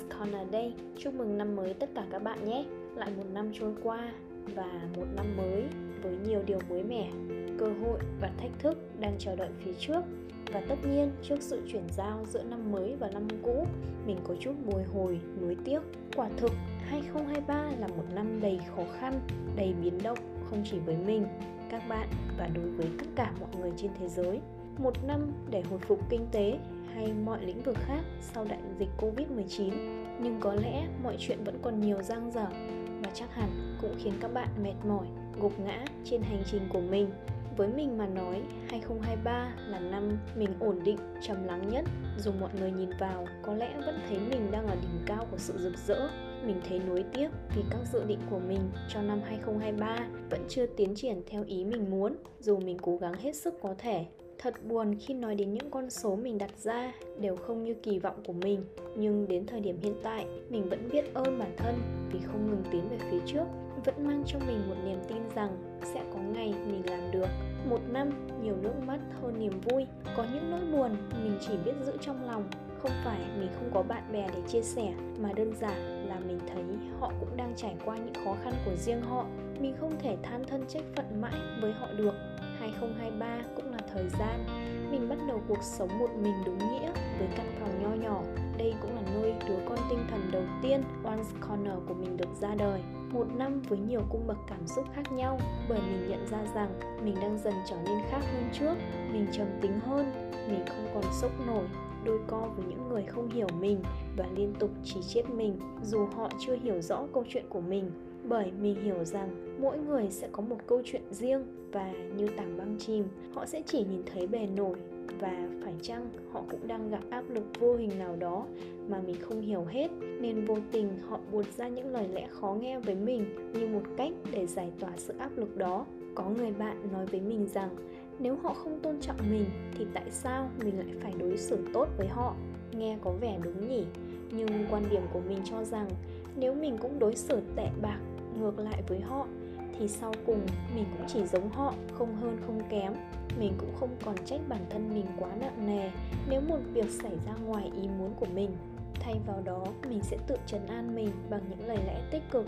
One's Corner đây Chúc mừng năm mới tất cả các bạn nhé Lại một năm trôi qua và một năm mới với nhiều điều mới mẻ, cơ hội và thách thức đang chờ đợi phía trước. Và tất nhiên, trước sự chuyển giao giữa năm mới và năm cũ, mình có chút bồi hồi, nuối tiếc. Quả thực, 2023 là một năm đầy khó khăn, đầy biến động, không chỉ với mình, các bạn và đối với tất cả mọi người trên thế giới. Một năm để hồi phục kinh tế hay mọi lĩnh vực khác sau đại dịch Covid-19, nhưng có lẽ mọi chuyện vẫn còn nhiều dang dở và chắc hẳn cũng khiến các bạn mệt mỏi, gục ngã trên hành trình của mình. Với mình mà nói, 2023 là năm mình ổn định, trầm lắng nhất. Dù mọi người nhìn vào, có lẽ vẫn thấy mình đang ở đỉnh cao của sự rực rỡ. Mình thấy nuối tiếc vì các dự định của mình cho năm 2023 vẫn chưa tiến triển theo ý mình muốn, dù mình cố gắng hết sức có thể Thật buồn khi nói đến những con số mình đặt ra đều không như kỳ vọng của mình. Nhưng đến thời điểm hiện tại, mình vẫn biết ơn bản thân vì không ngừng tiến về phía trước Vẫn mang trong mình một niềm tin rằng sẽ có ngày mình làm được. Một năm, nhiều nước mắt hơn niềm vui. Có những nỗi buồn mình chỉ biết giữ trong lòng Không phải mình không có bạn bè để chia sẻ Mà đơn giản là mình thấy họ cũng đang trải qua những khó khăn của riêng họ. Mình không thể than thân trách phận mãi với họ được. 2023 cũng là thời gian mình bắt đầu cuộc sống một mình đúng nghĩa với căn phòng nho nhỏ. Đây cũng là nơi đứa con tinh thần đầu tiên One's Corner của mình được ra đời. Một năm với nhiều cung bậc cảm xúc khác nhau bởi mình nhận ra rằng mình đang dần trở nên khác hơn trước, mình trầm tính hơn, mình không còn sốc nổi đôi co với những người không hiểu mình và liên tục chỉ trích mình dù họ chưa hiểu rõ câu chuyện của mình bởi mình hiểu rằng mỗi người sẽ có một câu chuyện riêng và như tảng băng chìm. Họ sẽ chỉ nhìn thấy bề nổi và phải chăng họ cũng đang gặp áp lực vô hình nào đó mà mình không hiểu hết. Nên vô tình họ buột ra những lời lẽ khó nghe với mình như một cách để giải tỏa sự áp lực đó. Có người bạn nói với mình rằng, nếu họ không tôn trọng mình, thì tại sao mình lại phải đối xử tốt với họ? Nghe có vẻ đúng nhỉ, nhưng quan điểm của mình cho rằng nếu mình cũng đối xử tệ bạc ngược lại với họ thì sau cùng mình cũng chỉ giống họ, không hơn, không kém. Mình cũng không còn trách bản thân mình quá nặng nề nếu một việc xảy ra ngoài ý muốn của mình. Thay vào đó, mình sẽ tự trấn an mình bằng những lời lẽ tích cực,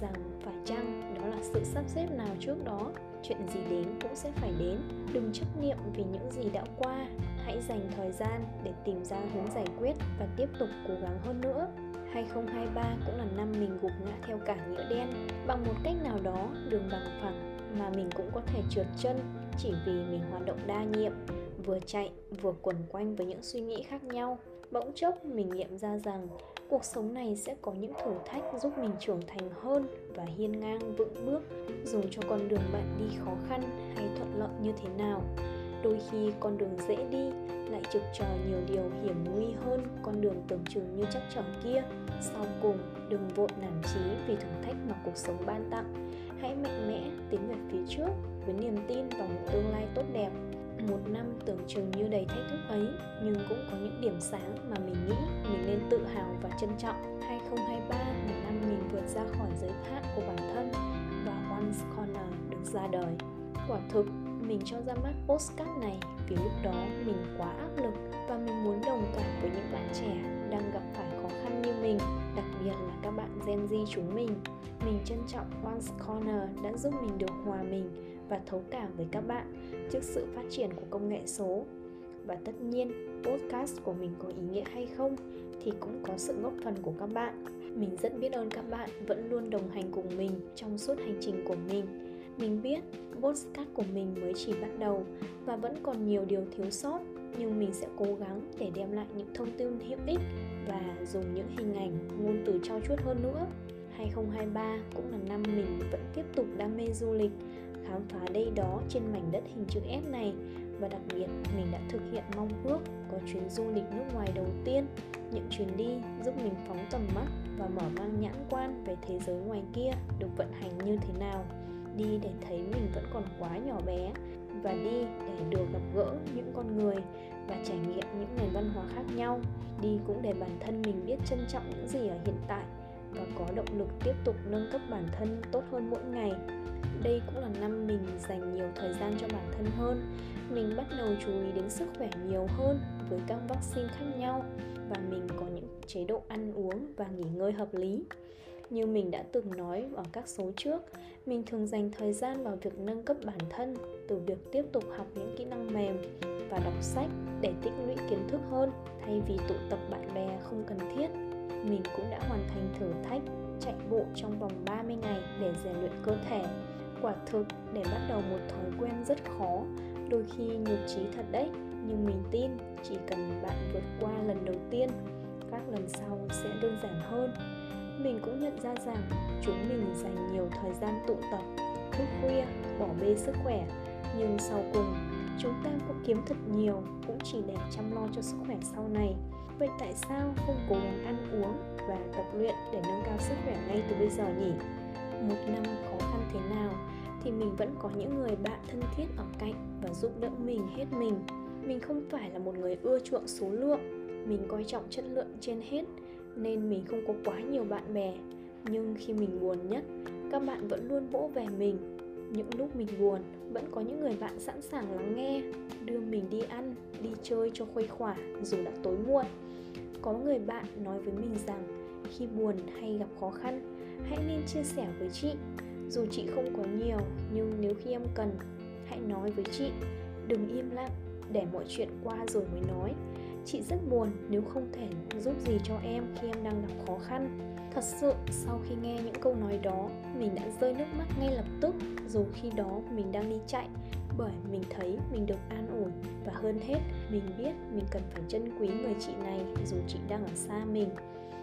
rằng phải chăng đó là sự sắp xếp nào trước đó? Chuyện gì đến cũng sẽ phải đến. Đừng chấp niệm vì những gì đã qua. Hãy dành thời gian để tìm ra hướng giải quyết và tiếp tục cố gắng hơn nữa. 2023 cũng là năm mình gục ngã theo cả nghĩa đen. Bằng một cách nào đó, đường bằng phẳng mà mình cũng có thể trượt chân chỉ vì mình hoạt động đa nhiệm, vừa chạy, vừa quẩn quanh với những suy nghĩ khác nhau. Bỗng chốc, mình nghiệm ra rằng cuộc sống này sẽ có những thử thách giúp mình trưởng thành hơn và hiên ngang vững bước, dù cho con đường bạn đi khó khăn hay thuận lợi như thế nào đôi khi con đường dễ đi lại trực chờ nhiều điều hiểm nguy hơn con đường tưởng chừng như chắc chắn kia. Sau cùng, đừng vội nản chí vì thử thách mà cuộc sống ban tặng. Hãy mạnh mẽ tiến về phía trước với niềm tin vào một tương lai tốt đẹp. Một năm tưởng chừng như đầy thách thức ấy, nhưng cũng có những điểm sáng mà mình nghĩ mình nên tự hào và trân trọng. 2023 là năm mình vượt ra khỏi giới hạn của bản thân và One's Corner được ra đời. Quả thực mình cho ra mắt postcard này vì lúc đó mình quá áp lực và mình muốn đồng cảm với những bạn trẻ đang gặp phải khó khăn như mình, đặc biệt là các bạn Gen Z chúng mình. Mình trân trọng One's Corner đã giúp mình được hòa mình và thấu cảm với các bạn trước sự phát triển của công nghệ số. Và tất nhiên, podcast của mình có ý nghĩa hay không thì cũng có sự góp phần của các bạn. Mình rất biết ơn các bạn vẫn luôn đồng hành cùng mình trong suốt hành trình của mình mình biết podcast của mình mới chỉ bắt đầu và vẫn còn nhiều điều thiếu sót nhưng mình sẽ cố gắng để đem lại những thông tin hữu ích và dùng những hình ảnh, ngôn từ trao chuốt hơn nữa. 2023 cũng là năm mình vẫn tiếp tục đam mê du lịch, khám phá đây đó trên mảnh đất hình chữ S này và đặc biệt mình đã thực hiện mong ước có chuyến du lịch nước ngoài đầu tiên những chuyến đi giúp mình phóng tầm mắt và mở mang nhãn quan về thế giới ngoài kia được vận hành như thế nào đi để thấy mình vẫn còn quá nhỏ bé và đi để được gặp gỡ những con người và trải nghiệm những nền văn hóa khác nhau. Đi cũng để bản thân mình biết trân trọng những gì ở hiện tại và có động lực tiếp tục nâng cấp bản thân tốt hơn mỗi ngày. Đây cũng là năm mình dành nhiều thời gian cho bản thân hơn. Mình bắt đầu chú ý đến sức khỏe nhiều hơn với các vaccine khác nhau và mình có những chế độ ăn uống và nghỉ ngơi hợp lý như mình đã từng nói ở các số trước. Mình thường dành thời gian vào việc nâng cấp bản thân từ việc tiếp tục học những kỹ năng mềm và đọc sách để tích lũy kiến thức hơn, thay vì tụ tập bạn bè không cần thiết. Mình cũng đã hoàn thành thử thách, chạy bộ trong vòng 30 ngày để rèn luyện cơ thể. Quả thực, để bắt đầu một thói quen rất khó. Đôi khi nhục trí thật đấy, nhưng mình tin chỉ cần bạn vượt qua lần đầu tiên, các lần sau sẽ đơn giản hơn mình cũng nhận ra rằng chúng mình dành nhiều thời gian tụ tập, thức khuya, bỏ bê sức khỏe. Nhưng sau cùng, chúng ta cũng kiếm thật nhiều, cũng chỉ để chăm lo cho sức khỏe sau này. Vậy tại sao không cố gắng ăn uống và tập luyện để nâng cao sức khỏe ngay từ bây giờ nhỉ? Một năm khó khăn thế nào thì mình vẫn có những người bạn thân thiết ở cạnh và giúp đỡ mình hết mình. Mình không phải là một người ưa chuộng số lượng, mình coi trọng chất lượng trên hết nên mình không có quá nhiều bạn bè. Nhưng khi mình buồn nhất, các bạn vẫn luôn vỗ về mình. Những lúc mình buồn, vẫn có những người bạn sẵn sàng lắng nghe, đưa mình đi ăn, đi chơi cho khuây khỏa dù đã tối muộn. Có người bạn nói với mình rằng, khi buồn hay gặp khó khăn, hãy nên chia sẻ với chị. Dù chị không có nhiều, nhưng nếu khi em cần, hãy nói với chị. Đừng im lặng, để mọi chuyện qua rồi mới nói chị rất buồn nếu không thể giúp gì cho em khi em đang gặp khó khăn. Thật sự, sau khi nghe những câu nói đó, mình đã rơi nước mắt ngay lập tức, dù khi đó mình đang đi chạy, bởi mình thấy mình được an ủi và hơn hết, mình biết mình cần phải trân quý người chị này dù chị đang ở xa mình.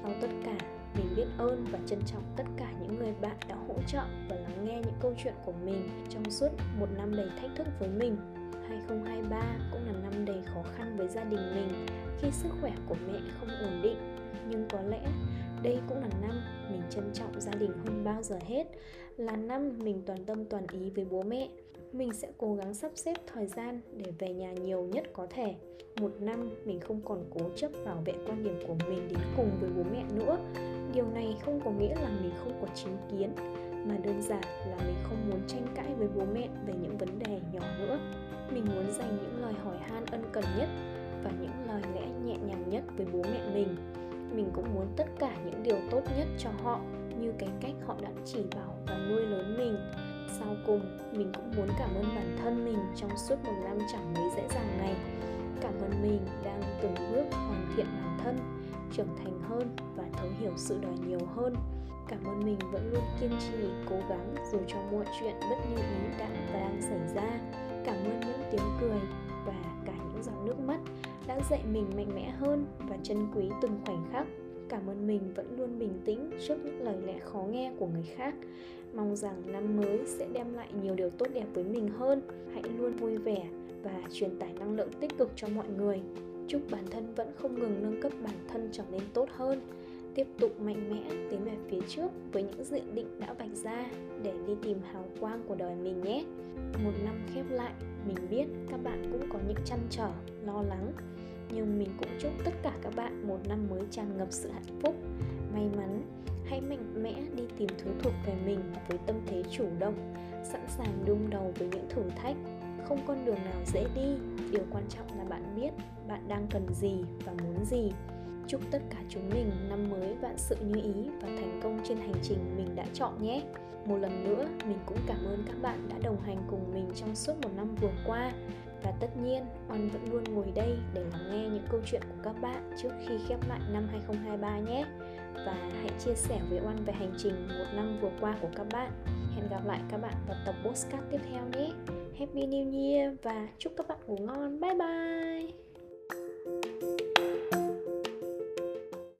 Sau tất cả, mình biết ơn và trân trọng tất cả những người bạn đã hỗ trợ và lắng nghe những câu chuyện của mình trong suốt một năm đầy thách thức với mình. 2023 với gia đình mình khi sức khỏe của mẹ không ổn định. Nhưng có lẽ đây cũng là năm mình trân trọng gia đình hơn bao giờ hết, là năm mình toàn tâm toàn ý với bố mẹ. Mình sẽ cố gắng sắp xếp thời gian để về nhà nhiều nhất có thể. Một năm mình không còn cố chấp bảo vệ quan điểm của mình đến cùng với bố mẹ nữa. Điều này không có nghĩa là mình không có chính kiến mà đơn giản là mình không muốn tranh cãi với bố mẹ về những vấn đề nhỏ nữa. Mình muốn dành những lời hỏi han ân cần nhất và những lời lẽ nhẹ nhàng nhất với bố mẹ mình. Mình cũng muốn tất cả những điều tốt nhất cho họ, như cái cách họ đã chỉ bảo và nuôi lớn mình. Sau cùng, mình cũng muốn cảm ơn bản thân mình trong suốt một năm chẳng mấy dễ dàng này. Cảm ơn mình đang từng bước hoàn thiện bản thân, trưởng thành hơn và thấu hiểu sự đời nhiều hơn cảm ơn mình vẫn luôn kiên trì, cố gắng dù cho mọi chuyện bất như ý đã và đang xảy ra. Cảm ơn những tiếng cười và cả những giọt nước mắt đã dạy mình mạnh mẽ hơn và trân quý từng khoảnh khắc. Cảm ơn mình vẫn luôn bình tĩnh trước những lời lẽ khó nghe của người khác. Mong rằng năm mới sẽ đem lại nhiều điều tốt đẹp với mình hơn. Hãy luôn vui vẻ và truyền tải năng lượng tích cực cho mọi người. Chúc bản thân vẫn không ngừng nâng cấp bản thân trở nên tốt hơn tiếp tục mạnh mẽ tiến về phía trước với những dự định đã vạch ra để đi tìm hào quang của đời mình nhé. Một năm khép lại, mình biết các bạn cũng có những chăn trở, lo lắng. Nhưng mình cũng chúc tất cả các bạn một năm mới tràn ngập sự hạnh phúc. May mắn, hãy mạnh mẽ đi tìm thứ thuộc về mình với tâm thế chủ động, sẵn sàng đương đầu với những thử thách. Không con đường nào dễ đi, điều quan trọng là bạn biết bạn đang cần gì và muốn gì chúc tất cả chúng mình năm mới vạn sự như ý và thành công trên hành trình mình đã chọn nhé. Một lần nữa, mình cũng cảm ơn các bạn đã đồng hành cùng mình trong suốt một năm vừa qua. Và tất nhiên Oan vẫn luôn ngồi đây để lắng nghe những câu chuyện của các bạn trước khi khép lại năm 2023 nhé. Và hãy chia sẻ với Oan về hành trình một năm vừa qua của các bạn. Hẹn gặp lại các bạn vào tập postcard tiếp theo nhé. Happy New Year và chúc các bạn ngủ ngon. Bye bye!